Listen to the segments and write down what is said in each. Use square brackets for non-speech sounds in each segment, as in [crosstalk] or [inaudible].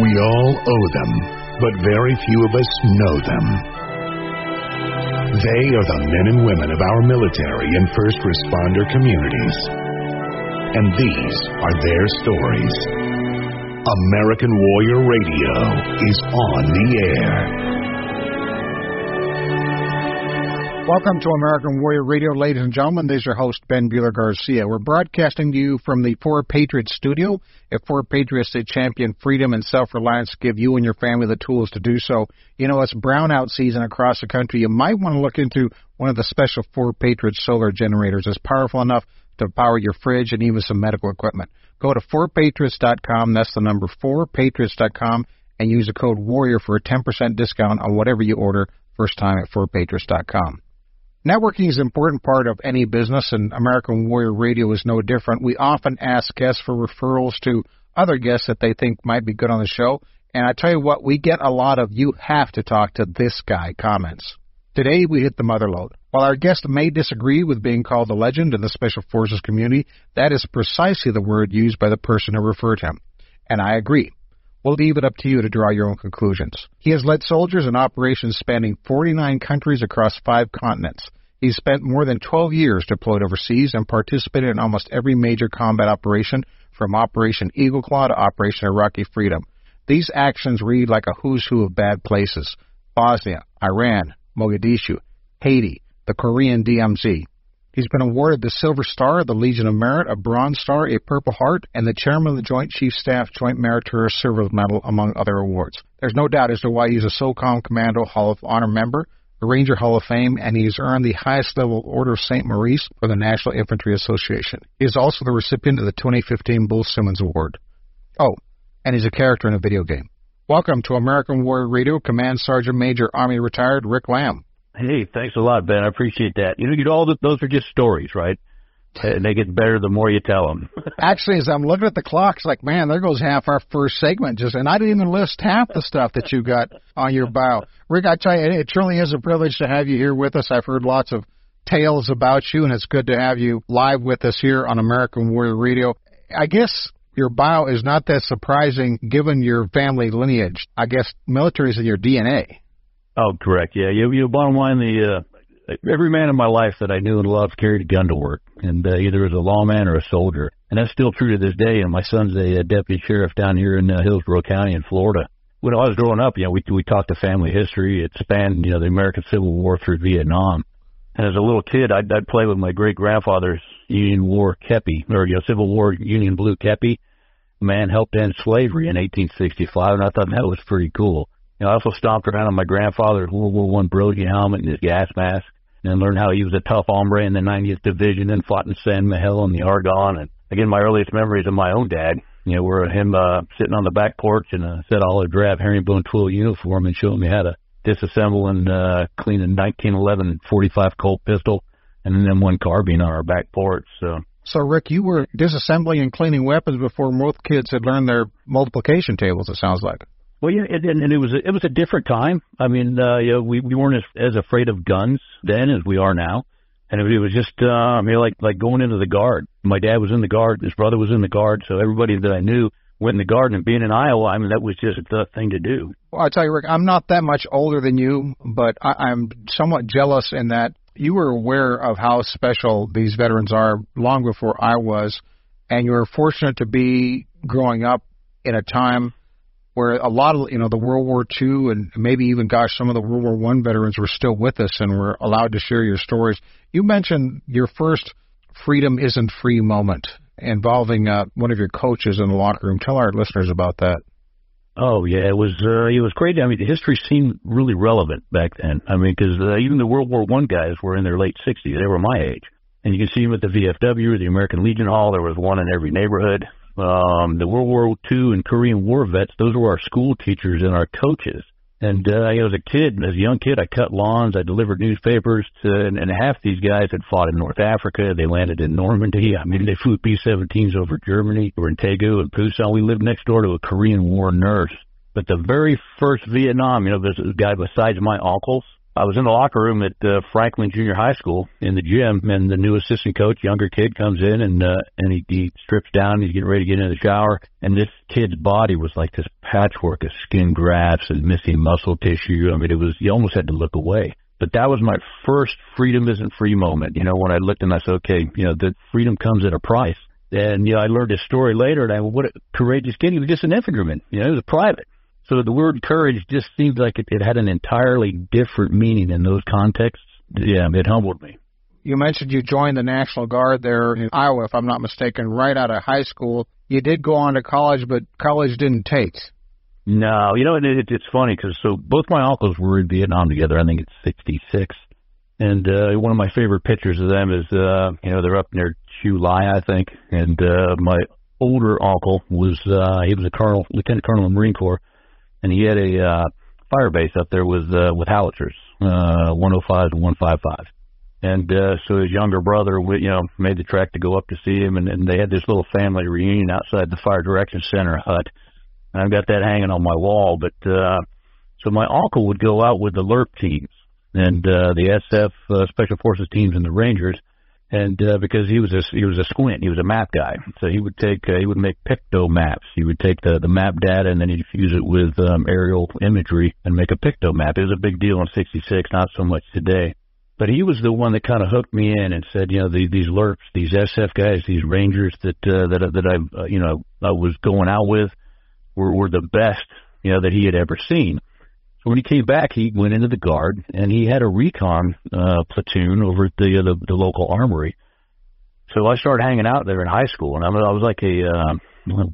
We all owe them, but very few of us know them. They are the men and women of our military and first responder communities. And these are their stories. American Warrior Radio is on the air. Welcome to American Warrior Radio, ladies and gentlemen. This is your host, Ben Bueller Garcia. We're broadcasting to you from the Four Patriots studio. If Four Patriots that champion freedom and self reliance give you and your family the tools to do so, you know, it's brownout season across the country. You might want to look into one of the special Four Patriots solar generators. It's powerful enough to power your fridge and even some medical equipment. Go to 4patriots.com. That's the number 4patriots.com and use the code WARRIOR for a 10% discount on whatever you order first time at 4patriots.com. Networking is an important part of any business, and American Warrior Radio is no different. We often ask guests for referrals to other guests that they think might be good on the show. And I tell you what, we get a lot of you have to talk to this guy comments. Today we hit the mother load. While our guest may disagree with being called a legend in the Special Forces community, that is precisely the word used by the person who referred him. And I agree. We'll leave it up to you to draw your own conclusions. He has led soldiers in operations spanning 49 countries across five continents. He's spent more than 12 years deployed overseas and participated in almost every major combat operation from Operation Eagle Claw to Operation Iraqi Freedom. These actions read like a who's who of bad places Bosnia, Iran, Mogadishu, Haiti, the Korean DMZ. He's been awarded the Silver Star, the Legion of Merit, a Bronze Star, a Purple Heart, and the Chairman of the Joint Chief Staff Joint Meritorious Service Medal, among other awards. There's no doubt as to why he's a SOCOM Commando Hall of Honor member, the Ranger Hall of Fame, and he's earned the highest level Order of St. Maurice for the National Infantry Association. He is also the recipient of the 2015 Bull Simmons Award. Oh, and he's a character in a video game. Welcome to American Warrior Radio, Command Sergeant Major Army Retired Rick Lamb. Hey, thanks a lot, Ben. I appreciate that. You know, you all those are just stories, right? And they get better the more you tell them. [laughs] Actually, as I'm looking at the clock, it's like, man, there goes half our first segment. Just and I didn't even list half the stuff that you got on your bio. Rick, I tell you, it truly is a privilege to have you here with us. I've heard lots of tales about you, and it's good to have you live with us here on American Warrior Radio. I guess your bio is not that surprising given your family lineage. I guess military is in your DNA. Oh, correct. Yeah, you, you bottom line, the uh, every man in my life that I knew and loved carried a gun to work, and uh, either as a lawman or a soldier, and that's still true to this day. And my son's a, a deputy sheriff down here in uh, Hillsborough County in Florida. When I was growing up, you know, we we talked to family history. It spanned, you know, the American Civil War through Vietnam. And as a little kid, I'd, I'd play with my great grandfather's Union War kepi, or you know, Civil War Union Blue kepi. Man helped end slavery in 1865, and I thought that was pretty cool. You know, I also stomped around on my grandfather's World War One Brodie helmet and his gas mask, and learned how he was a tough hombre in the 90th Division and fought in Saint-Mihiel and the Argonne. And again, my earliest memories of my own dad, you know, were him uh, sitting on the back porch in a set olive drab herringbone twill uniform and showing me how to disassemble and uh, clean a 1911 45 Colt pistol and then one carbine on our back porch. So. So, Rick, you were disassembling and cleaning weapons before most kids had learned their multiplication tables. It sounds like. Well, yeah, and, and it was a, it was a different time. I mean, uh, you know, we we weren't as as afraid of guns then as we are now, and it, it was just uh, I mean, like like going into the guard. My dad was in the guard, his brother was in the guard, so everybody that I knew went in the guard. And being in Iowa, I mean, that was just the thing to do. Well, I tell you, Rick, I'm not that much older than you, but I, I'm somewhat jealous in that you were aware of how special these veterans are long before I was, and you were fortunate to be growing up in a time where a lot of you know the World War II and maybe even gosh some of the World War One veterans were still with us and were allowed to share your stories. You mentioned your first freedom isn't free moment involving uh, one of your coaches in the locker room. Tell our listeners about that. Oh yeah, it was uh, it was great. I mean, the history seemed really relevant back then. I mean, because uh, even the World War One guys were in their late sixties. They were my age, and you can see them at the VFW, the American Legion Hall. There was one in every neighborhood um, the World War II and Korean War vets, those were our school teachers and our coaches. And uh, you know, as a kid, as a young kid, I cut lawns, I delivered newspapers, to, and, and half these guys had fought in North Africa. They landed in Normandy. I mean, they flew B-17s over Germany. We were in Daegu and Busan. We lived next door to a Korean War nurse. But the very first Vietnam, you know, there's a guy besides my uncles I was in the locker room at uh, Franklin Junior High School in the gym, and the new assistant coach, younger kid, comes in and uh, and he, he strips down. He's getting ready to get into the shower, and this kid's body was like this patchwork of skin grafts and missing muscle tissue. I mean, it was you almost had to look away. But that was my first freedom isn't free moment. You know, when I looked and I said, okay, you know, the freedom comes at a price. And you know, I learned his story later, and I what a courageous kid. He was just an infantryman. You know, he was a private. So the word courage just seemed like it, it had an entirely different meaning in those contexts. Yeah, it humbled me. You mentioned you joined the National Guard there in Iowa, if I'm not mistaken, right out of high school. You did go on to college, but college didn't take. No, you know it, it, it's funny because so both my uncles were in Vietnam together. I think it's '66, and uh, one of my favorite pictures of them is uh, you know they're up near Chu Lai, I think, and uh, my older uncle was uh, he was a colonel, lieutenant colonel in the Marine Corps and he had a uh, fire base up there with uh, with howitzers, uh, 105 to 155. And uh, so his younger brother, you know, made the trek to go up to see him, and, and they had this little family reunion outside the Fire Direction Center hut. And I've got that hanging on my wall. But uh, so my uncle would go out with the LRP teams and uh, the SF uh, Special Forces teams and the Rangers and uh, because he was a he was a squint, he was a map guy, so he would take uh, he would make picto maps. He would take the the map data and then he'd fuse it with um, aerial imagery and make a picto map. It was a big deal in '66, not so much today. But he was the one that kind of hooked me in and said, you know, the, these LRPs, these SF guys, these Rangers that uh, that that I uh, you know I was going out with were were the best you know that he had ever seen. When he came back, he went into the guard, and he had a recon uh, platoon over at the, uh, the the local armory. So I started hanging out there in high school, and I was, I was like a uh,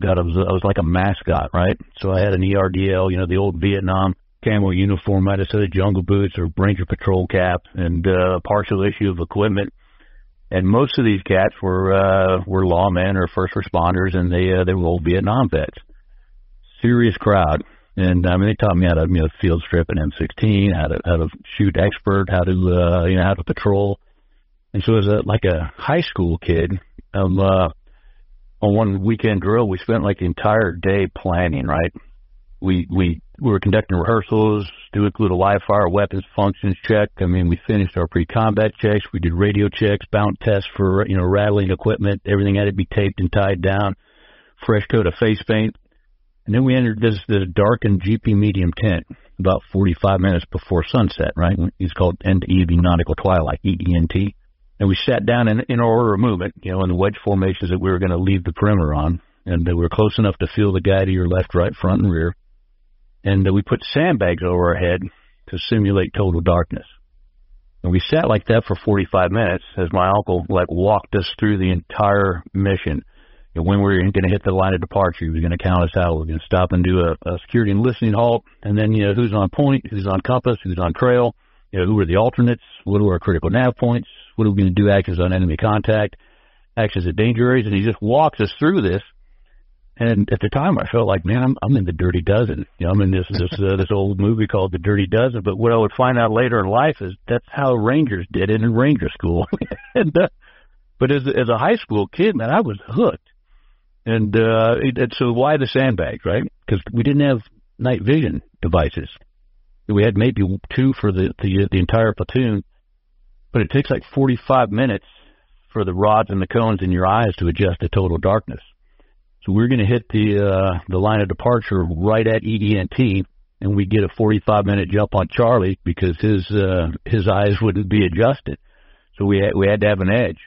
God, I was I was like a mascot, right? So I had an ERDL, you know, the old Vietnam camo uniform. I had a set of jungle boots or Ranger patrol cap, and uh, partial issue of equipment. And most of these cats were uh, were lawmen or first responders, and they uh, they were old Vietnam vets. Serious crowd. And I mean, they taught me how to you know field strip an M16, how to how to shoot expert, how to uh, you know how to patrol. And so as a like a high school kid, um, uh, on one weekend drill, we spent like the entire day planning. Right, we we we were conducting rehearsals, to include a live fire weapons functions check. I mean, we finished our pre-combat checks. We did radio checks, bound tests for you know rattling equipment. Everything had to be taped and tied down. Fresh coat of face paint. And then we entered this, this darkened GP medium tent about 45 minutes before sunset, right? It's called end evening nautical twilight, EENT. And we sat down in, in order of movement, you know, in the wedge formations that we were going to leave the perimeter on. And we were close enough to feel the guy to your left, right, front, and rear. And uh, we put sandbags over our head to simulate total darkness. And we sat like that for 45 minutes as my uncle like walked us through the entire mission when we were going to hit the line of departure. He was going to count us out. We are going to stop and do a, a security and listening halt, and then you know who's on point, who's on compass, who's on trail. You know, who are the alternates? What are our critical nav points? What are we going to do? Actions on enemy contact, actions at danger areas, and he just walks us through this. And at the time, I felt like, man, I'm I'm in the Dirty Dozen. You know, I'm in this this uh, this old movie called The Dirty Dozen. But what I would find out later in life is that's how Rangers did it in Ranger School. [laughs] and uh, but as as a high school kid, man, I was hooked. And uh, it, it, so why the sandbags, right? Because we didn't have night vision devices. We had maybe two for the, the the entire platoon, but it takes like 45 minutes for the rods and the cones in your eyes to adjust to total darkness. So we're going to hit the uh, the line of departure right at EENT, and we get a 45 minute jump on Charlie because his uh, his eyes wouldn't be adjusted. So we had, we had to have an edge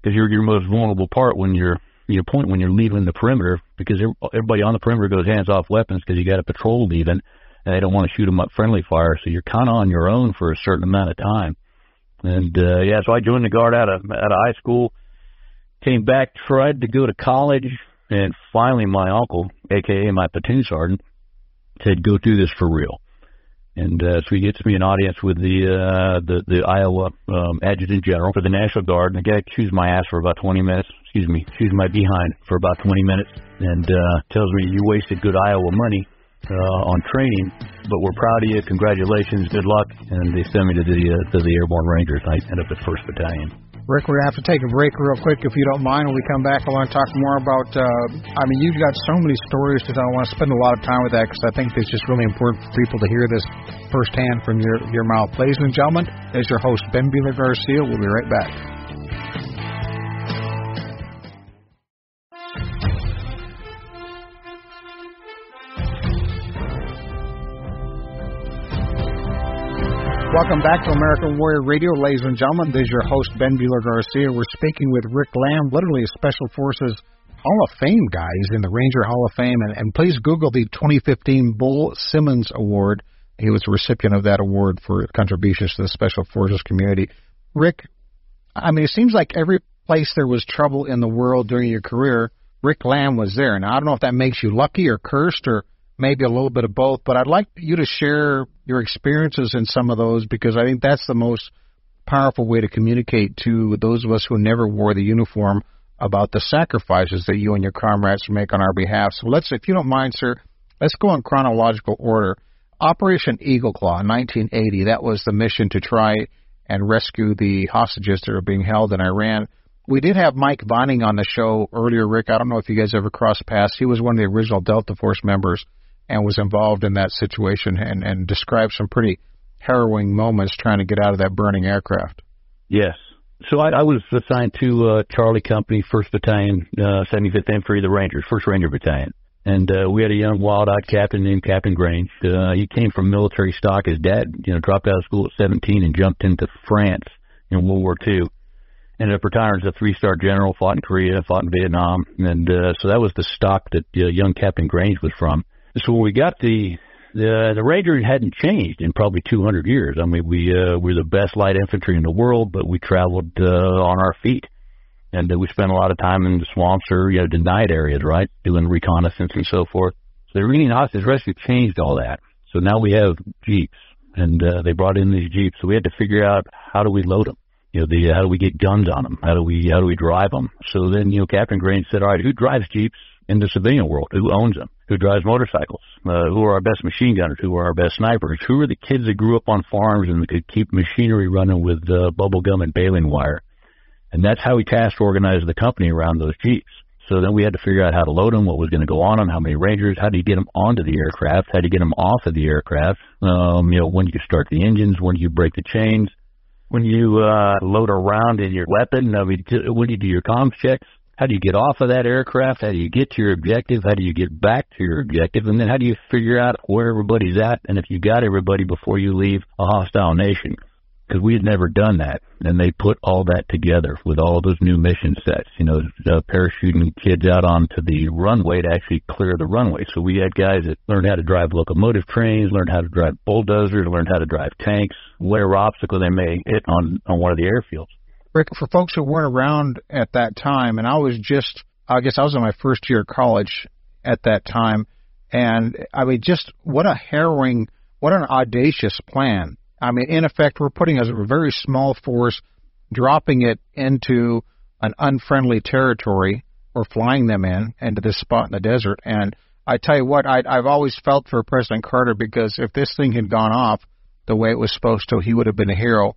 because you're your most vulnerable part when you're your point when you're leaving the perimeter because everybody on the perimeter goes hands off weapons because you got a patrol leaving and they don't want to shoot them up friendly fire, so you're kind of on your own for a certain amount of time. And uh, yeah, so I joined the guard out of out of high school, came back, tried to go to college, and finally my uncle, aka my platoon sergeant, said, "Go do this for real." And uh, so he gets me an audience with the uh, the the Iowa um, adjutant general for the National Guard, and the guy chews my ass for about 20 minutes. Excuse me, chews my behind for about 20 minutes, and uh, tells me you wasted good Iowa money uh, on training, but we're proud of you. Congratulations, good luck, and they send me to the uh, to the Airborne Rangers. I end up at First Battalion. Rick, we're going to have to take a break real quick if you don't mind. When we come back, I want to talk more about. Uh, I mean, you've got so many stories to tell. I want to spend a lot of time with that because I think it's just really important for people to hear this firsthand from your, your mouth. Ladies and gentlemen, is your host, Ben Bueller Garcia. We'll be right back. Welcome back to American Warrior Radio, ladies and gentlemen. This is your host, Ben Bueller Garcia. We're speaking with Rick Lamb, literally a Special Forces Hall of Fame guy. He's in the Ranger Hall of Fame. And, and please Google the 2015 Bull Simmons Award. He was a recipient of that award for contributions to the Special Forces community. Rick, I mean, it seems like every place there was trouble in the world during your career, Rick Lamb was there. Now, I don't know if that makes you lucky or cursed or maybe a little bit of both, but I'd like you to share your experiences in some of those because I think that's the most powerful way to communicate to those of us who never wore the uniform about the sacrifices that you and your comrades make on our behalf. So let's, if you don't mind, sir, let's go in chronological order. Operation Eagle Claw, 1980, that was the mission to try and rescue the hostages that are being held in Iran. We did have Mike Vining on the show earlier, Rick. I don't know if you guys ever crossed paths. He was one of the original Delta Force members and was involved in that situation and, and described some pretty harrowing moments trying to get out of that burning aircraft. Yes. So I, I was assigned to uh, Charlie Company, 1st Battalion, uh, 75th Infantry, the Rangers, 1st Ranger Battalion. And uh, we had a young, wild-eyed captain named Captain Grange. Uh, he came from military stock. His dad, you know, dropped out of school at 17 and jumped into France in World War II. Ended up retiring as a three-star general, fought in Korea, fought in Vietnam, and uh, so that was the stock that uh, young Captain Grange was from. So when we got the the the Ranger hadn't changed in probably 200 years. I mean, we uh, we're the best light infantry in the world, but we traveled uh, on our feet, and uh, we spent a lot of time in the swamps or you know denied areas, right, doing reconnaissance and so forth. So the Iranian Hostage Rescue changed all that. So now we have jeeps, and uh, they brought in these jeeps. So we had to figure out how do we load them. You know, the how do we get guns on them? How do we how do we drive them? So then you know, Captain Grange said, all right, who drives jeeps in the civilian world? Who owns them? Who drives motorcycles, uh, who are our best machine gunners, who are our best snipers, who are the kids that grew up on farms and could keep machinery running with uh, bubble gum and baling wire. And that's how we task organized the company around those Jeeps. So then we had to figure out how to load them, what was going to go on them, how many Rangers, how do you get them onto the aircraft, how do you get them off of the aircraft, um, you know, when do you start the engines, when do you break the chains, when you uh, load around in your weapon, I mean, when do you do your comms checks, how do you get off of that aircraft? How do you get to your objective? How do you get back to your objective? And then how do you figure out where everybody's at and if you got everybody before you leave a hostile nation? Because we had never done that. And they put all that together with all those new mission sets, you know, uh, parachuting kids out onto the runway to actually clear the runway. So we had guys that learned how to drive locomotive trains, learned how to drive bulldozers, learned how to drive tanks, whatever obstacle they may hit on, on one of the airfields. Rick, for folks who weren't around at that time, and I was just, I guess I was in my first year of college at that time, and I mean, just what a harrowing, what an audacious plan. I mean, in effect, we're putting a very small force, dropping it into an unfriendly territory, or flying them in into this spot in the desert. And I tell you what, I, I've always felt for President Carter because if this thing had gone off the way it was supposed to, he would have been a hero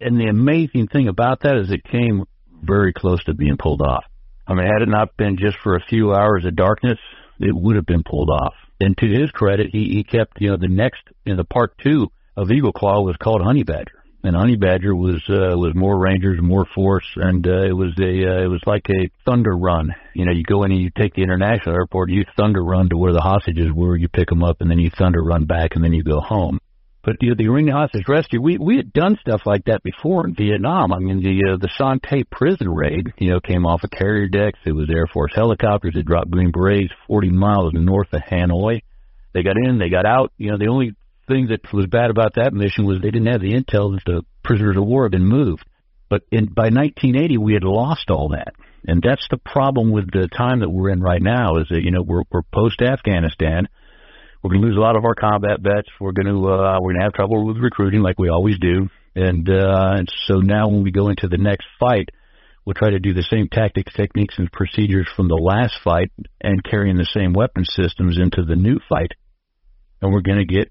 and the amazing thing about that is it came very close to being pulled off. I mean, had it not been just for a few hours of darkness, it would have been pulled off. And to his credit, he, he kept, you know, the next, in the part two of Eagle Claw was called Honey Badger. And Honey Badger was, uh, was more Rangers, more force, and, uh, it was a, uh, it was like a thunder run. You know, you go in and you take the international airport, you thunder run to where the hostages were, you pick them up, and then you thunder run back, and then you go home. But you know, the hostage rescue, we we had done stuff like that before in Vietnam. I mean, the uh, the Son Tay prison raid, you know, came off of carrier decks. It was Air Force helicopters that dropped Green Berets 40 miles north of Hanoi. They got in, they got out. You know, the only thing that was bad about that mission was they didn't have the intel that the prisoners of war had been moved. But in, by 1980, we had lost all that, and that's the problem with the time that we're in right now. Is that you know we're we're post Afghanistan we're going to lose a lot of our combat vets. We're going to uh, we're going to have trouble with recruiting, like we always do. And uh, and so now when we go into the next fight, we'll try to do the same tactics, techniques, and procedures from the last fight, and carrying the same weapon systems into the new fight. And we're going to get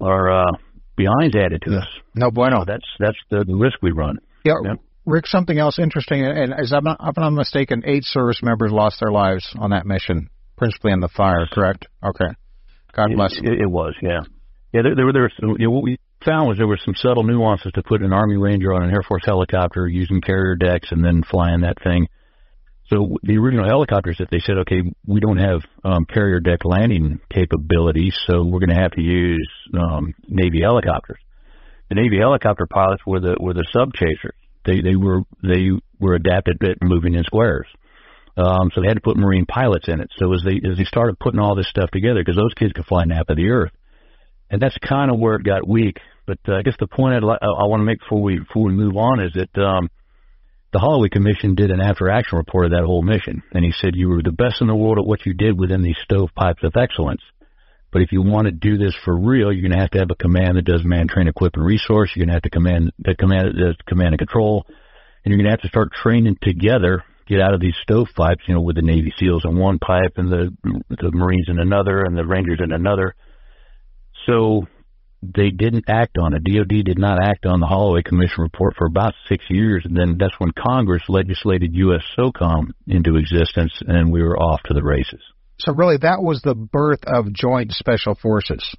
our uh, behinds added to us. No bueno. That's that's the, the risk we run. Yeah, yeah, Rick, something else interesting, and as I'm not, if I'm not mistaken, eight service members lost their lives on that mission, principally in the fire. Correct? Okay. God bless. It, it, it was, yeah, yeah. There, there were there was, you know, what we found was there were some subtle nuances to put an Army Ranger on an Air Force helicopter using carrier decks and then flying that thing. So the original helicopters, if they said, okay, we don't have um, carrier deck landing capabilities, so we're going to have to use um, Navy helicopters. The Navy helicopter pilots were the were the sub chasers. They they were they were adapted at moving in squares. Um, so they had to put Marine pilots in it. So as they as they started putting all this stuff together, because those kids could fly nap of the earth, and that's kind of where it got weak. But uh, I guess the point I'd, I, I want to make before we before we move on is that um, the Holloway Commission did an after action report of that whole mission, and he said you were the best in the world at what you did within these stovepipes of excellence. But if you want to do this for real, you're going to have to have a command that does man, train, equip, and resource. You're going to have to command that command that does command and control, and you're going to have to start training together. Get out of these stovepipes, you know, with the Navy SEALs in one pipe and the the Marines in another and the Rangers in another. So they didn't act on it. DOD did not act on the Holloway Commission report for about six years, and then that's when Congress legislated U.S. SOCOM into existence, and we were off to the races. So really, that was the birth of Joint Special Forces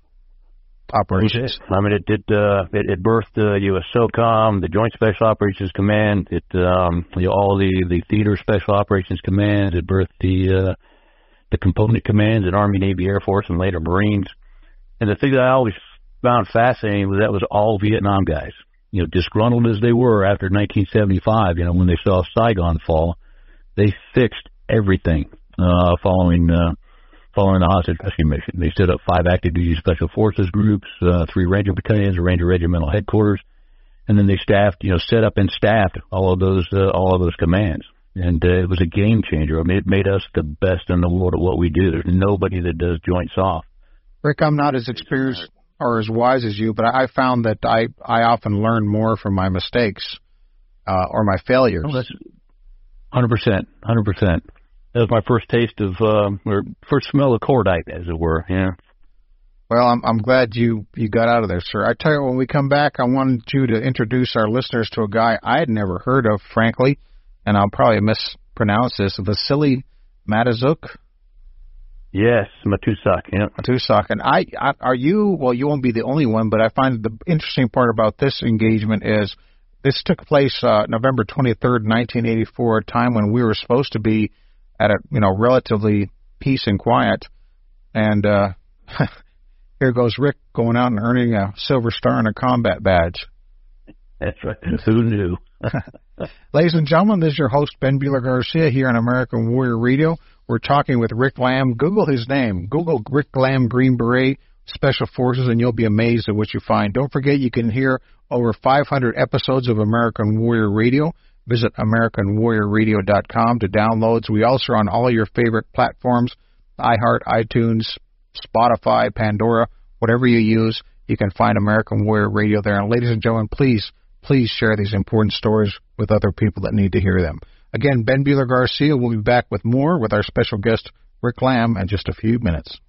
operations. I mean, it did. Uh, it, it birthed uh, U.S. SOCOM, the Joint Special Operations Command. It um, know, all the the theater Special Operations Command. It birthed the uh, the component commands in Army, Navy, Air Force, and later Marines. And the thing that I always found fascinating was that was all Vietnam guys. You know, disgruntled as they were after 1975, you know, when they saw Saigon fall, they fixed everything uh, following uh, following the hostage rescue mission. They set up five active duty special forces groups, uh, three ranger battalions, a ranger regimental headquarters, and then they staffed, you know, set up and staffed all of those uh, all of those commands. And uh, it was a game changer. I mean, it made us the best in the world at what we do. There's nobody that does joint SOF. Rick, I'm not as experienced or as wise as you, but I found that I I often learn more from my mistakes uh, or my failures. Oh, that's hundred percent, hundred percent. That was my first taste of um, or first smell of cordite, as it were. Yeah. Well, I'm I'm glad you you got out of there, sir. I tell you, when we come back, I wanted you to introduce our listeners to a guy I had never heard of, frankly, and I'll probably mispronounce this, Vasily Matuzok. Yes, Matusak. Yeah, Matusak. And I, I, are you? Well, you won't be the only one, but I find the interesting part about this engagement is this took place uh, November 23rd, 1984, a time when we were supposed to be at a you know relatively peace and quiet, and uh, [laughs] here goes Rick going out and earning a silver star and a combat badge. That's right. Who knew? [laughs] [laughs] Ladies and gentlemen, this is your host Ben Bueller Garcia here on American Warrior Radio. We're talking with Rick Lamb. Google his name. Google Rick Lamb Green Beret Special Forces, and you'll be amazed at what you find. Don't forget, you can hear over 500 episodes of American Warrior Radio. Visit AmericanWarriorRadio.com to downloads. We also are on all your favorite platforms iHeart, iTunes, Spotify, Pandora, whatever you use. You can find American Warrior Radio there. And ladies and gentlemen, please, please share these important stories with other people that need to hear them. Again, Ben Bueller Garcia will be back with more with our special guest, Rick Lamb, in just a few minutes.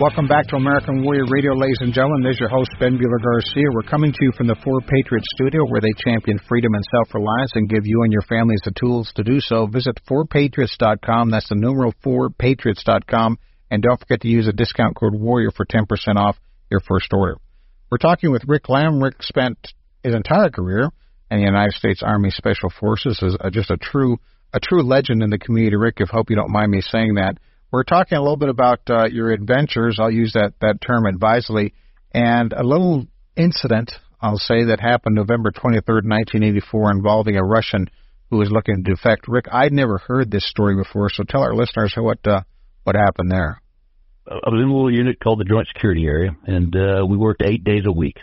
Welcome back to American Warrior Radio, ladies and gentlemen. This is your host, Ben Bueller Garcia. We're coming to you from the Four Patriots Studio, where they champion freedom and self reliance and give you and your families the tools to do so. Visit 4patriots.com. That's the numeral 4patriots.com. And don't forget to use a discount code WARRIOR for 10% off your first order. We're talking with Rick Lamb. Rick spent his entire career in the United States Army Special Forces as just a true a true legend in the community. Rick, if hope you don't mind me saying that We're talking a little bit about uh, your adventures. I'll use that, that term advisedly. And a little incident, I'll say, that happened November 23rd, 1984, involving a Russian who was looking to defect. Rick, I'd never heard this story before, so tell our listeners what uh, what happened there. I was in a little unit called the Joint Security Area, and uh, we worked eight days a week.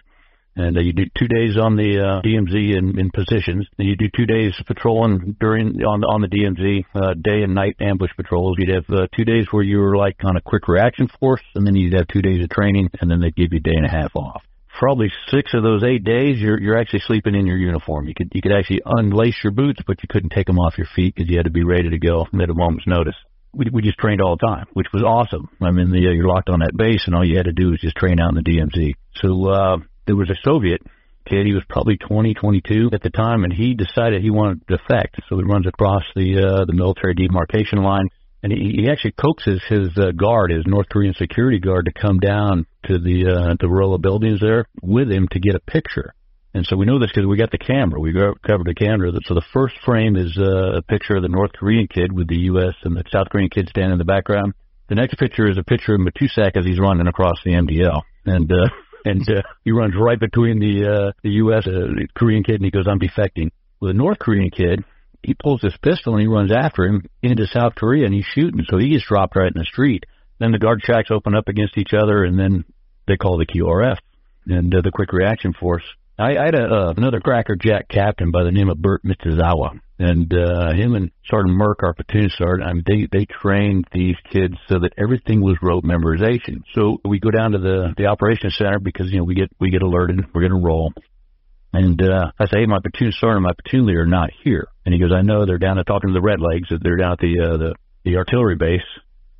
And uh, you do two days on the uh, DMZ in, in positions. Then you do two days patrolling during on on the DMZ, uh, day and night ambush patrols. You'd have uh, two days where you were like on a quick reaction force, and then you'd have two days of training, and then they'd give you a day and a half off. Probably six of those eight days, you're you're actually sleeping in your uniform. You could you could actually unlace your boots, but you couldn't take them off your feet because you had to be ready to go at a moment's notice we we just trained all the time, which was awesome. I mean, the, uh, you're locked on that base, and all you had to do was just train out in the DMZ. So uh, there was a Soviet kid. He was probably 20, 22 at the time, and he decided he wanted to defect. So he runs across the uh, the military demarcation line, and he, he actually coaxes his uh, guard, his North Korean security guard, to come down to the uh, the row of buildings there with him to get a picture. And so we know this because we got the camera. We covered the camera. So the first frame is uh, a picture of the North Korean kid with the U.S. and the South Korean kid standing in the background. The next picture is a picture of Matusak as he's running across the MDL. And uh, and uh, he runs right between the uh, the U.S. Uh, Korean kid, and he goes, "I'm defecting." With the North Korean kid, he pulls his pistol and he runs after him into South Korea, and he's shooting. So he gets dropped right in the street. Then the guard tracks open up against each other, and then they call the QRF and uh, the Quick Reaction Force. I, I had a, uh, another Cracker Jack captain by the name of Bert Mizusawa, and uh, him and Sergeant Merck, our platoon sergeant, I mean, they they trained these kids so that everything was rote memorization. So we go down to the the operations center because you know we get we get alerted, we're gonna roll, and uh, I say, hey, my platoon sergeant, my platoon leader are not here, and he goes, I know. They're down to talking to the red Redlegs, they're down at the uh, the the artillery base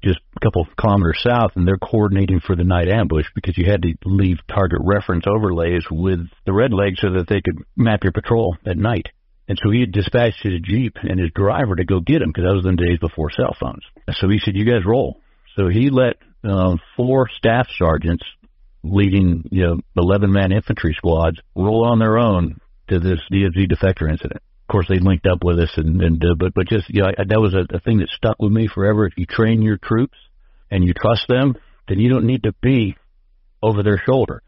just a couple of kilometers south, and they're coordinating for the night ambush because you had to leave target reference overlays with the Redlegs so that they could map your patrol at night. And so he had dispatched his jeep and his driver to go get him because that was the days before cell phones. So he said, "You guys roll." So he let uh, four staff sergeants leading you know 11 man infantry squads roll on their own to this DFZ defector incident of course they linked up with us and, and uh, but but just you know that was a, a thing that stuck with me forever. If you train your troops and you trust them then you don't need to be over their shoulder.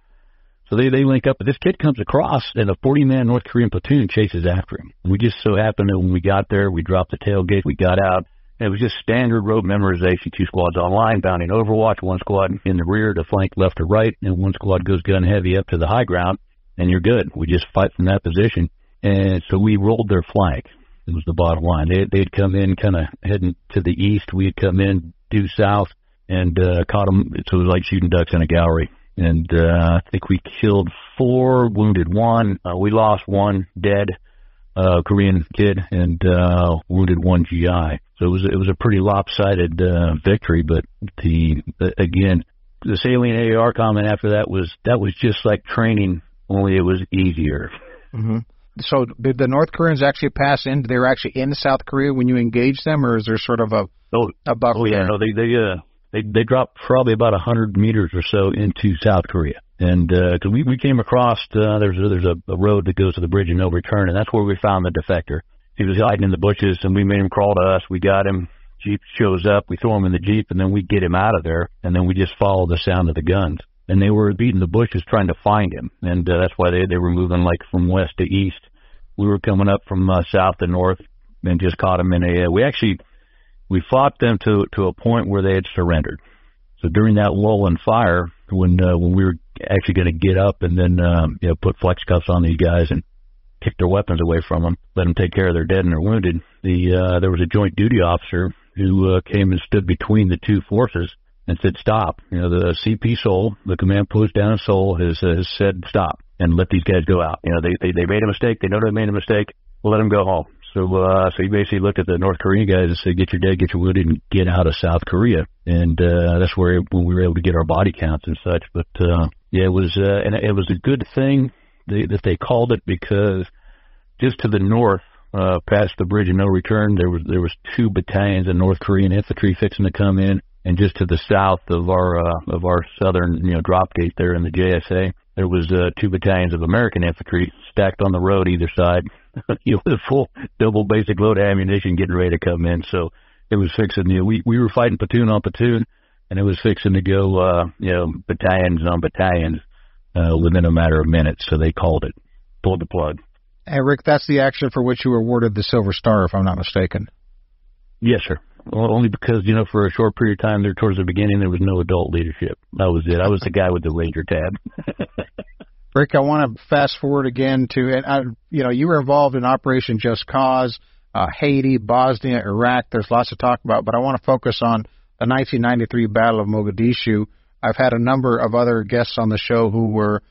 So they they link up. But this kid comes across and a 40 man North Korean platoon chases after him. We just so happened that when we got there we dropped the tailgate we got out. And it was just standard road memorization two squads online bounding overwatch one squad in the rear to flank left or right and one squad goes gun heavy up to the high ground and you're good. We just fight from that position and so we rolled their flank. It was the bottom line. They, they'd come in kind of heading to the east. We'd come in due south and uh, caught them. So it was like shooting ducks in a gallery. And uh, I think we killed four, wounded one. Uh, we lost one dead uh, Korean kid and uh, wounded one GI. So it was it was a pretty lopsided uh, victory. But the uh, again, the salient AR comment after that was that was just like training, only it was easier. Mm-hmm so did the North Koreans actually pass in? They were actually in South Korea when you engaged them, or is there sort of a oh, a buffer? Oh yeah, there? no, they they uh they they dropped probably about a hundred meters or so into South Korea, and because uh, we we came across uh, there's a, there's a, a road that goes to the bridge of no return, and that's where we found the defector. He was hiding in the bushes, and we made him crawl to us. We got him. Jeep shows up, we throw him in the jeep, and then we get him out of there, and then we just follow the sound of the guns. And they were beating the bushes trying to find him, and uh, that's why they they were moving like from west to east we were coming up from uh, south to north and just caught them in a. Uh, we actually we fought them to to a point where they had surrendered. So during that lull and fire, when uh, when we were actually going to get up and then um, you know put flex cuffs on these guys and kick their weapons away from them, let them take care of their dead and their wounded, the uh, there was a joint duty officer who uh, came and stood between the two forces and said stop. You know the CP Seoul, the command post down in Seoul, has, uh, has said stop and let these guys go out. You know, they they, they made a mistake. They know they made a mistake. Let them go home. So uh, so he basically looked at the North Korean guys and said, "Get your dead, get your wounded, and get out of South Korea." And uh, that's where when we were able to get our body counts and such. But uh, yeah, it was uh, and it was a good thing that they called it because just to the north, uh, past the bridge of no return, there was there was two battalions of North Korean infantry fixing to come in, and just to the south of our uh, of our southern you know drop gate there in the JSA, there was uh, two battalions of American infantry stacked on the road either side, [laughs] you know, with a full double basic load of ammunition getting ready to come in. So it was fixing. You know, we we were fighting platoon on platoon, and it was fixing to go, uh, you know, battalions on battalions uh, within a matter of minutes. So they called it, pulled the plug. Hey, Rick, that's the action for which you were awarded the Silver Star, if I'm not mistaken. Yes, sir. Only because you know, for a short period of time there, towards the beginning, there was no adult leadership. That was it. I was the guy with the Ranger tab. [laughs] Rick, I want to fast forward again to, and I, you know, you were involved in Operation Just Cause, uh, Haiti, Bosnia, Iraq. There's lots to talk about, but I want to focus on the 1993 Battle of Mogadishu. I've had a number of other guests on the show who were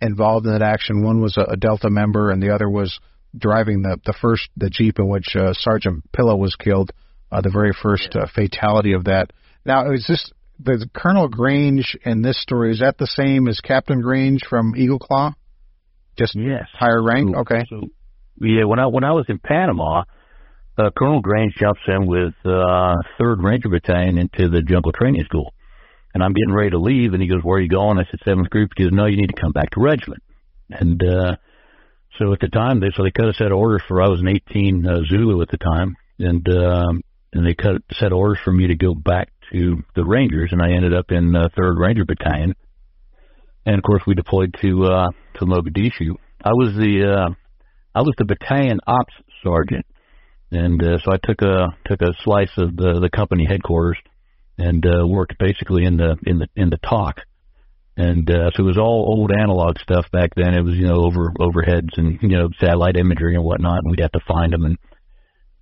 involved in that action. One was a, a Delta member, and the other was driving the the first the jeep in which uh, Sergeant Pilla was killed, uh, the very first uh, fatality of that. Now, is this the Colonel Grange in this story? Is that the same as Captain Grange from Eagle Claw? Just yes, higher rank. So, okay. So yeah, when I when I was in Panama, uh, Colonel Grange jumps in with uh, Third Ranger Battalion into the Jungle Training School and I'm getting ready to leave, and he goes, "Where are you going?" I said, "Seventh Group." He goes, "No, you need to come back to regiment." And uh, so at the time, they so they cut a set of orders for I was an 18 uh, Zulu at the time, and um, and they cut set orders for me to go back to the Rangers, and I ended up in uh, Third Ranger Battalion, and of course we deployed to uh, to Mogadishu. I was the uh, I was the battalion ops sergeant, and uh, so I took a took a slice of the the company headquarters and uh, worked basically in the in the in the TOC. And uh, so it was all old analog stuff back then. It was you know over overheads and you know satellite imagery and whatnot, and we'd have to find them and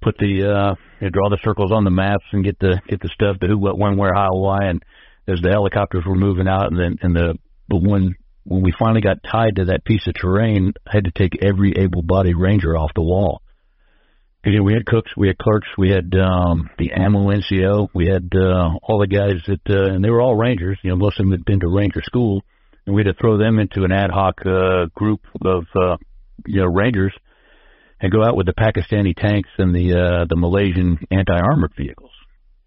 put the uh, you know, draw the circles on the maps and get the get the stuff to who, what, when, where, how, why. And as the helicopters were moving out, and then and the but when when we finally got tied to that piece of terrain, I had to take every able-bodied ranger off the wall Again, we had cooks, we had clerks, we had um, the ammo NCO, we had uh, all the guys that, uh, and they were all rangers. You know, most of them had been to ranger school, and we had to throw them into an ad hoc uh, group of uh, you know rangers and go out with the Pakistani tanks and the uh, the Malaysian anti-armored vehicles.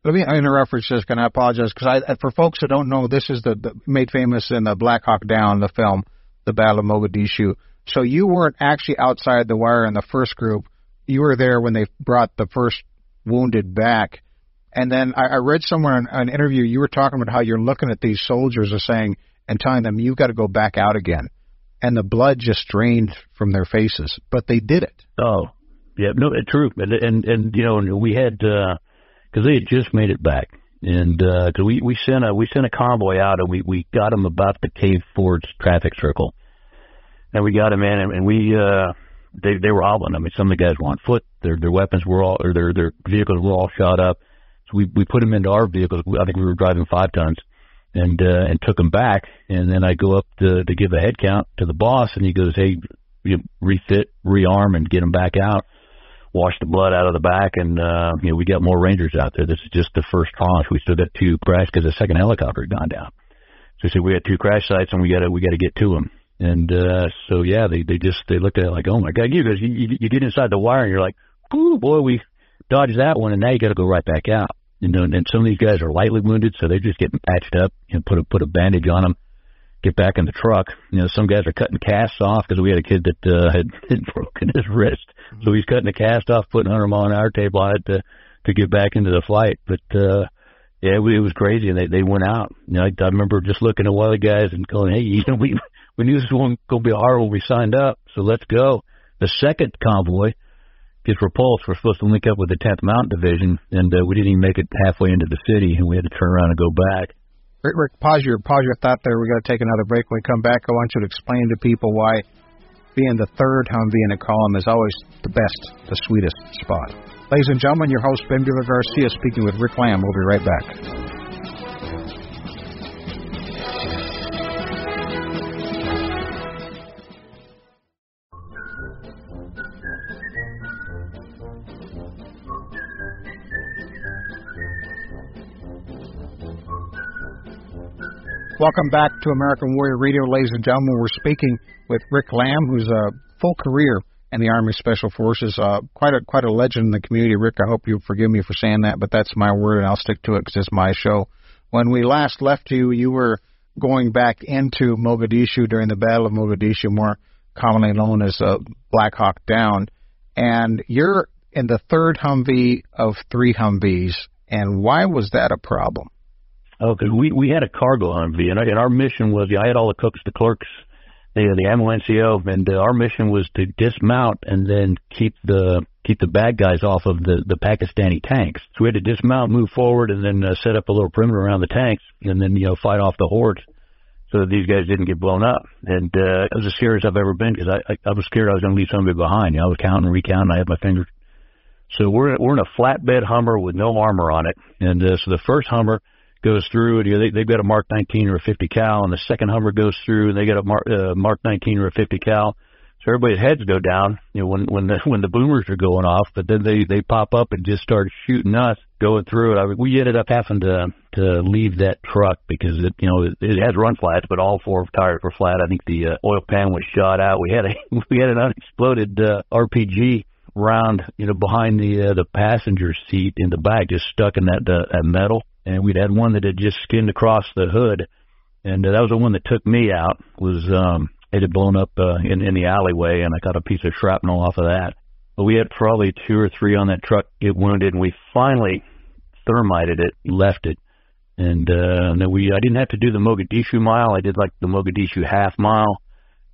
Let me interrupt for just, and I apologize because I, for folks that don't know, this is the, the made famous in the Black Hawk Down, the film, the Battle of Mogadishu. So you weren't actually outside the wire in the first group you were there when they brought the first wounded back. And then I, I read somewhere in an interview you were talking about how you're looking at these soldiers and saying and telling them you've got to go back out again, and the blood just drained from their faces, but they did it. Oh, yeah, no, true, and and, and you know we had because uh, they had just made it back, and uh, we we sent a we sent a convoy out and we we got them about the Cave Fords traffic circle, and we got them in and, and we. uh they they were hobbling. I mean, some of the guys were on foot. Their their weapons were all or their their vehicles were all shot up. So we we put them into our vehicles. I think we were driving five tons, and uh, and took them back. And then I go up to to give a head count to the boss, and he goes, "Hey, you refit, rearm, and get them back out." Wash the blood out of the back, and uh, you know we got more Rangers out there. This is just the first tranche. We still got two crash because the second helicopter had gone down. So he said we got two crash sites, and we got to we got to get to them. And uh, so yeah, they they just they looked at it like, oh my god, you guys, you, you, get inside the wire and you're like, ooh boy, we dodged that one, and now you got to go right back out. You know, and some of these guys are lightly wounded, so they're just getting patched up and put a put a bandage on them, get back in the truck. You know, some guys are cutting casts off because we had a kid that uh, had, [laughs] had broken his wrist, so he's cutting the cast off, putting 100 mile an hour tape on it to to get back into the flight. But uh, yeah, it, it was crazy, and they they went out. You know, I, I remember just looking at one of the guys and going, hey, [laughs] you know, we we knew this was going to be hard when we signed up, so let's go. The second convoy gets repulsed. We're supposed to link up with the 10th Mountain Division, and uh, we didn't even make it halfway into the city, and we had to turn around and go back. Rick, Rick pause your pause your thought there. We got to take another break. When we come back, I want you to explain to people why being the third Humvee in a column is always the best, the sweetest spot. Ladies and gentlemen, your host Ben Garcia speaking with Rick Lamb. We'll be right back. Welcome back to American Warrior Radio, ladies and gentlemen. We're speaking with Rick Lamb, who's a full career in the Army Special Forces. Uh, quite a quite a legend in the community. Rick, I hope you'll forgive me for saying that, but that's my word, and I'll stick to it because it's my show. When we last left you, you were going back into Mogadishu during the Battle of Mogadishu, more commonly known as uh, Black Hawk Down, and you're in the third Humvee of three Humvees, And why was that a problem? Oh, because we we had a cargo Humvee, and, and our mission was yeah, I had all the cooks, the clerks, the the ammo NCO, and uh, our mission was to dismount and then keep the keep the bad guys off of the the Pakistani tanks. So we had to dismount, move forward, and then uh, set up a little perimeter around the tanks, and then you know fight off the hordes so that these guys didn't get blown up. And uh, it was as scary as I've ever been because I, I I was scared I was going to leave somebody behind. You know, I was counting, and recounting. I had my fingers. So we're we're in a flatbed Hummer with no armor on it, and uh, so the first Hummer goes through, and you know, they, they've got a Mark 19 or a 50 cal, and the second Hummer goes through, and they got a Mark, uh, Mark 19 or a 50 cal. So everybody's heads go down, you know, when when the when the boomers are going off, but then they they pop up and just start shooting us going through it. I mean, we ended up having to to leave that truck because it you know it, it has run flats, but all four tires were flat. I think the uh, oil pan was shot out. We had a [laughs] we had an unexploded uh, RPG round, you know, behind the uh, the passenger seat in the back, just stuck in that uh, that metal and we'd had one that had just skinned across the hood, and uh, that was the one that took me out. Was um, it had blown up uh, in in the alleyway, and I got a piece of shrapnel off of that. But we had probably two or three on that truck get wounded, and we finally thermited it, left it, and uh, then we I didn't have to do the Mogadishu mile. I did like the Mogadishu half mile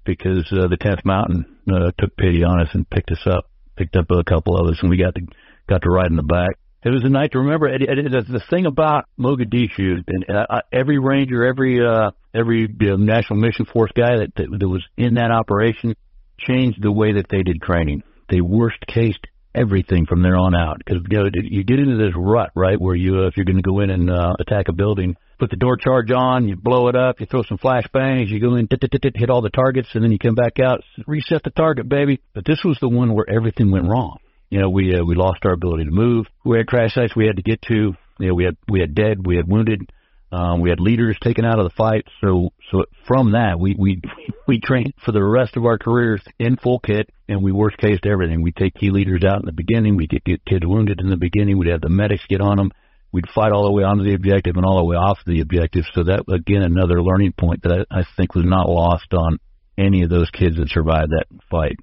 because uh, the 10th Mountain uh, took pity on us and picked us up, picked up a couple of us, and we got to got to ride in the back it was a night to remember. It, it, it, the thing about Mogadishu, and uh, every ranger, every uh, every know, National Mission Force guy that, that that was in that operation changed the way that they did training. They worst cased everything from there on out because you, know, you get into this rut, right, where you uh, if you're going to go in and uh, attack a building, put the door charge on, you blow it up, you throw some flashbangs, you go in, hit all the targets, and then you come back out, reset the target, baby. But this was the one where everything went wrong you know, we uh, we lost our ability to move. We had crash sites we had to get to. You know, we had we had dead, we had wounded, um, we had leaders taken out of the fight. So so from that, we we [laughs] we trained for the rest of our careers in full kit, and we worst cased everything. We take key leaders out in the beginning. We get, get kids wounded in the beginning. We'd have the medics get on them. We'd fight all the way onto the objective and all the way off the objective. So that again, another learning point that I, I think was not lost on any of those kids that survived that fight.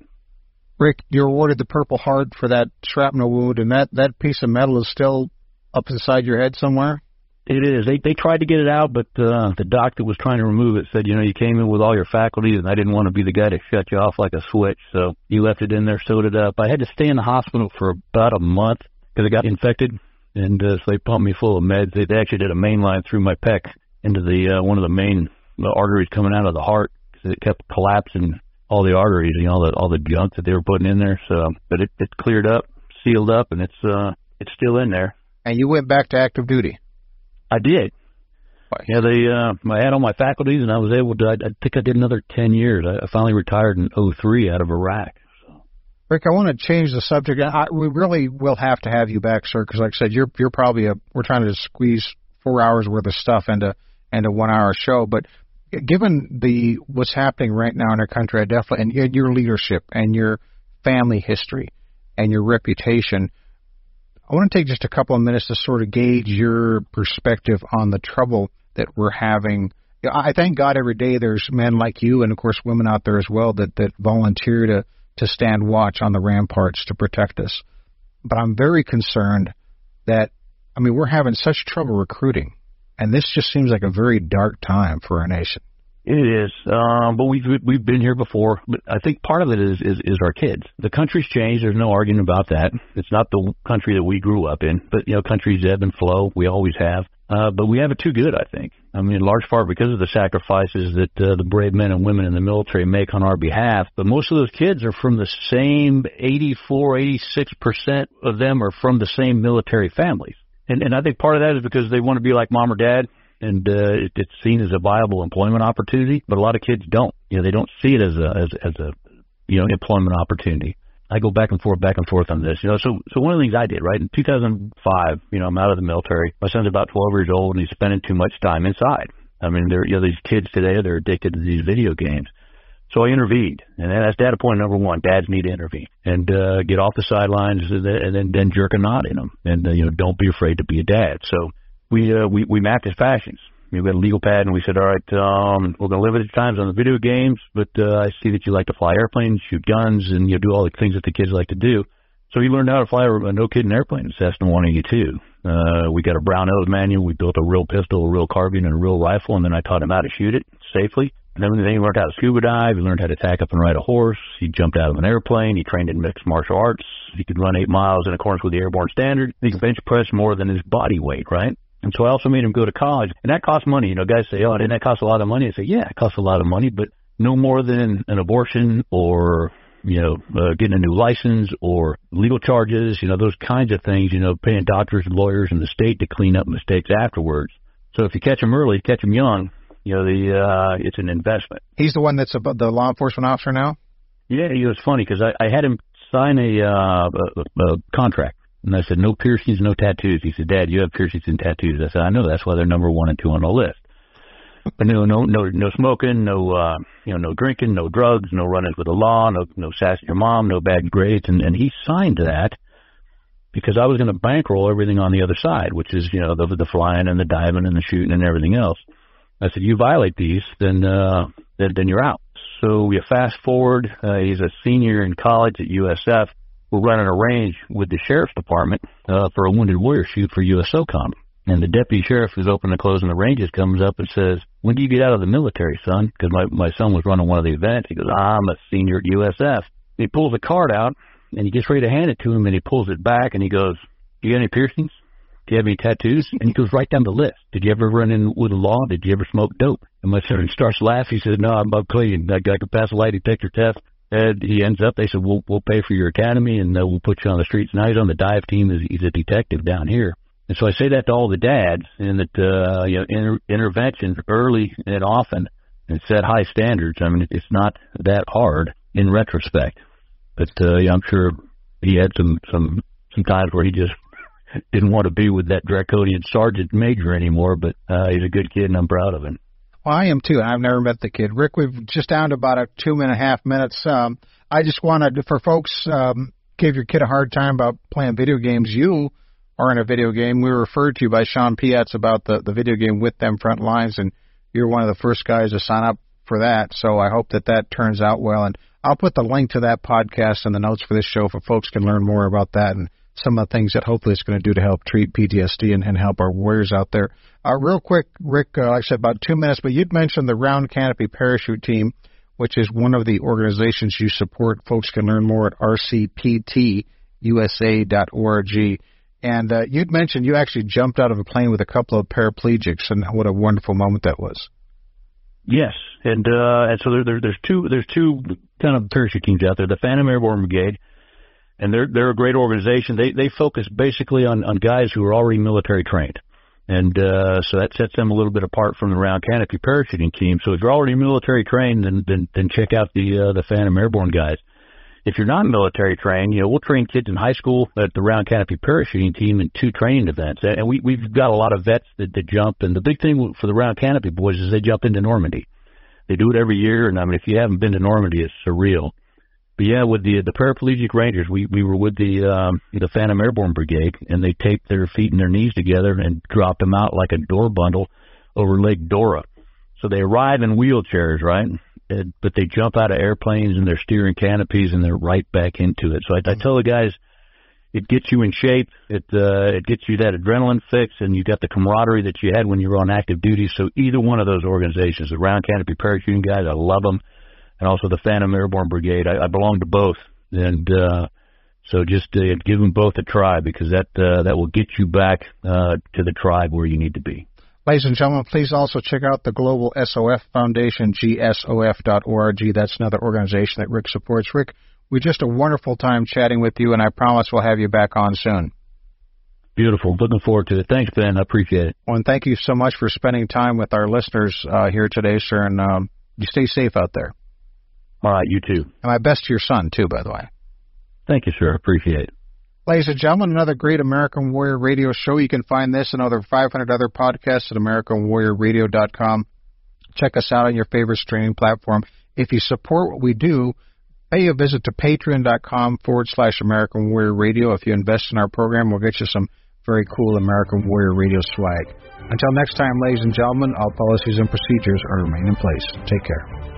Rick, you're awarded the Purple Heart for that shrapnel wound, and that that piece of metal is still up inside your head somewhere. It is. They they tried to get it out, but uh, the doctor was trying to remove it. Said, you know, you came in with all your faculties, and I didn't want to be the guy to shut you off like a switch. So you left it in there, sewed it up. I had to stay in the hospital for about a month because I got infected, and uh, so they pumped me full of meds. They, they actually did a main line through my pec into the uh, one of the main arteries coming out of the heart because it kept collapsing all the arteries, you know, all the all the junk that they were putting in there. So, but it it cleared up, sealed up, and it's uh it's still in there. And you went back to active duty. I did. Yeah, they uh I had all my faculties, and I was able to. I, I think I did another ten years. I, I finally retired in '03 out of Iraq. So. Rick, I want to change the subject. I, we really will have to have you back, sir, because like I said, you're you're probably a. We're trying to squeeze four hours worth of stuff into into one hour show, but given the what's happening right now in our country, I definitely and your leadership and your family history and your reputation. I want to take just a couple of minutes to sort of gauge your perspective on the trouble that we're having. I thank God every day there's men like you and of course women out there as well that that volunteer to to stand watch on the ramparts to protect us. But I'm very concerned that I mean we're having such trouble recruiting and this just seems like a very dark time for our nation. It is, um, but we've we've been here before. But I think part of it is, is is our kids. The country's changed. There's no arguing about that. It's not the country that we grew up in, but you know, countries ebb and flow. We always have. Uh, but we have it too good, I think. I mean, in large part because of the sacrifices that uh, the brave men and women in the military make on our behalf. But most of those kids are from the same 84, 86 percent of them are from the same military families. And, and I think part of that is because they want to be like mom or dad, and uh, it, it's seen as a viable employment opportunity. But a lot of kids don't. You know, they don't see it as a as, as a you know employment opportunity. I go back and forth, back and forth on this. You know, so so one of the things I did right in 2005, you know, I'm out of the military. My son's about 12 years old, and he's spending too much time inside. I mean, they're you know these kids today they're addicted to these video games. So I intervened, and that's data point number one. Dads need to intervene and uh, get off the sidelines, and then then, jerk a knot in them, and uh, you know don't be afraid to be a dad. So we uh, we we mapped his passions. We got a legal pad, and we said, all right, um, we're going to limit the times on the video games, but uh, I see that you like to fly airplanes, shoot guns, and you know, do all the things that the kids like to do. So he learned how to fly a no kidding airplane in Cessna 182. Uh, we got a Brownells manual. We built a real pistol, a real carbine, and a real rifle, and then I taught him how to shoot it safely. Then he learned how to scuba dive. He learned how to tack up and ride a horse. He jumped out of an airplane. He trained in mixed martial arts. He could run eight miles in accordance with the airborne standard. He could bench press more than his body weight, right? And so I also made him go to college. And that costs money. You know, guys say, oh, didn't that cost a lot of money? I say, yeah, it costs a lot of money, but no more than an abortion or you know, uh, getting a new license or legal charges, you know, those kinds of things, you know, paying doctors and lawyers and the state to clean up mistakes afterwards. So if you catch them early, catch them young, you know, the uh, it's an investment. He's the one that's about the law enforcement officer now. Yeah, he was funny because I, I had him sign a, uh, a, a contract, and I said no piercings, no tattoos. He said, Dad, you have piercings and tattoos. I said, I know. That's why they're number one and two on the list. But no, no, no, no smoking, no, uh, you know, no drinking, no drugs, no running with the law, no, no sassing your mom, no bad grades, and and he signed that because I was going to bankroll everything on the other side, which is you know the the flying and the diving and the shooting and everything else. I said, you violate these, then uh, then then you're out. So we fast forward. Uh, he's a senior in college at USF. We're running a range with the sheriff's department uh, for a wounded warrior shoot for USOCOM. And the deputy sheriff who's opening and closing the ranges comes up and says, when do you get out of the military, son? Because my, my son was running one of the events. He goes, I'm a senior at USF. He pulls a card out and he gets ready to hand it to him and he pulls it back and he goes, you have any piercings? Do you have any tattoos? And he goes right down the list. Did you ever run in with the law? Did you ever smoke dope? And my son starts laughing. He says, no, I'm, I'm clean. I, I can pass a lie detector test. And he ends up, they said, we'll, we'll pay for your academy and uh, we'll put you on the streets. Now he's on the dive team. He's a detective down here. And so I say that to all the dads, and that uh, you know, inter- intervention early and often, and set high standards. I mean, it's not that hard in retrospect, but uh, yeah, I'm sure he had some some some times where he just didn't want to be with that draconian sergeant major anymore. But uh, he's a good kid, and I'm proud of him. Well, I am too. I've never met the kid. Rick, we've just down to about a two and a half minutes. Um, I just wanted for folks um, give your kid a hard time about playing video games. You are in a video game. We were referred to by Sean Piatz about the, the video game with them front lines, and you're one of the first guys to sign up for that. So I hope that that turns out well. And I'll put the link to that podcast in the notes for this show for folks can learn more about that and some of the things that hopefully it's going to do to help treat PTSD and, and help our warriors out there. Uh, real quick, Rick, uh, like I said, about two minutes, but you'd mentioned the Round Canopy Parachute Team, which is one of the organizations you support. Folks can learn more at rcptusa.org. And uh, you'd mentioned you actually jumped out of a plane with a couple of paraplegics, and what a wonderful moment that was. Yes, and uh, and so there, there, there's two there's two kind of parachute teams out there. The Phantom Airborne Brigade, and they're they're a great organization. They they focus basically on on guys who are already military trained, and uh, so that sets them a little bit apart from the round canopy parachuting team. So if you're already military trained, then then, then check out the uh, the Phantom Airborne guys if you're not military trained, you know, we'll train kids in high school at the round canopy parachuting team in two training events. And we, we've got a lot of vets that, that jump. And the big thing for the round canopy boys is they jump into Normandy. They do it every year. And I mean, if you haven't been to Normandy, it's surreal. But yeah, with the the paraplegic rangers, we we were with the um, the Phantom Airborne Brigade, and they taped their feet and their knees together and dropped them out like a door bundle over Lake Dora. So they arrive in wheelchairs, right? but they jump out of airplanes and they're steering canopies and they're right back into it. So I, I tell the guys, it gets you in shape. It uh, it gets you that adrenaline fix, and you got the camaraderie that you had when you were on active duty. So either one of those organizations, the Round Canopy Parachuting guys, I love them, and also the Phantom Airborne Brigade. I, I belong to both, and uh, so just uh, give them both a try because that uh, that will get you back uh, to the tribe where you need to be. Ladies and gentlemen, please also check out the Global SOF Foundation, gsof.org. That's another organization that Rick supports. Rick, we just a wonderful time chatting with you, and I promise we'll have you back on soon. Beautiful. Looking forward to it. Thanks, Ben. I appreciate it. Well, and thank you so much for spending time with our listeners uh, here today, sir. And um, you stay safe out there. All right, you too. And my best to your son, too, by the way. Thank you, sir. Appreciate it. Ladies and gentlemen, another great American Warrior Radio show. You can find this and other 500 other podcasts at AmericanWarriorRadio.com. Check us out on your favorite streaming platform. If you support what we do, pay a visit to patreon.com forward slash American Warrior Radio. If you invest in our program, we'll get you some very cool American Warrior Radio swag. Until next time, ladies and gentlemen, all policies and procedures are remain in place. Take care.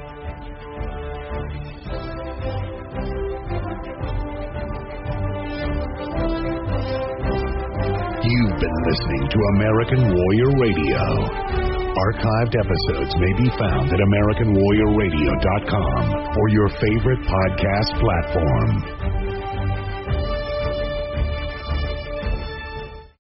Been listening to American Warrior Radio. Archived episodes may be found at AmericanWarriorRadio.com or your favorite podcast platform.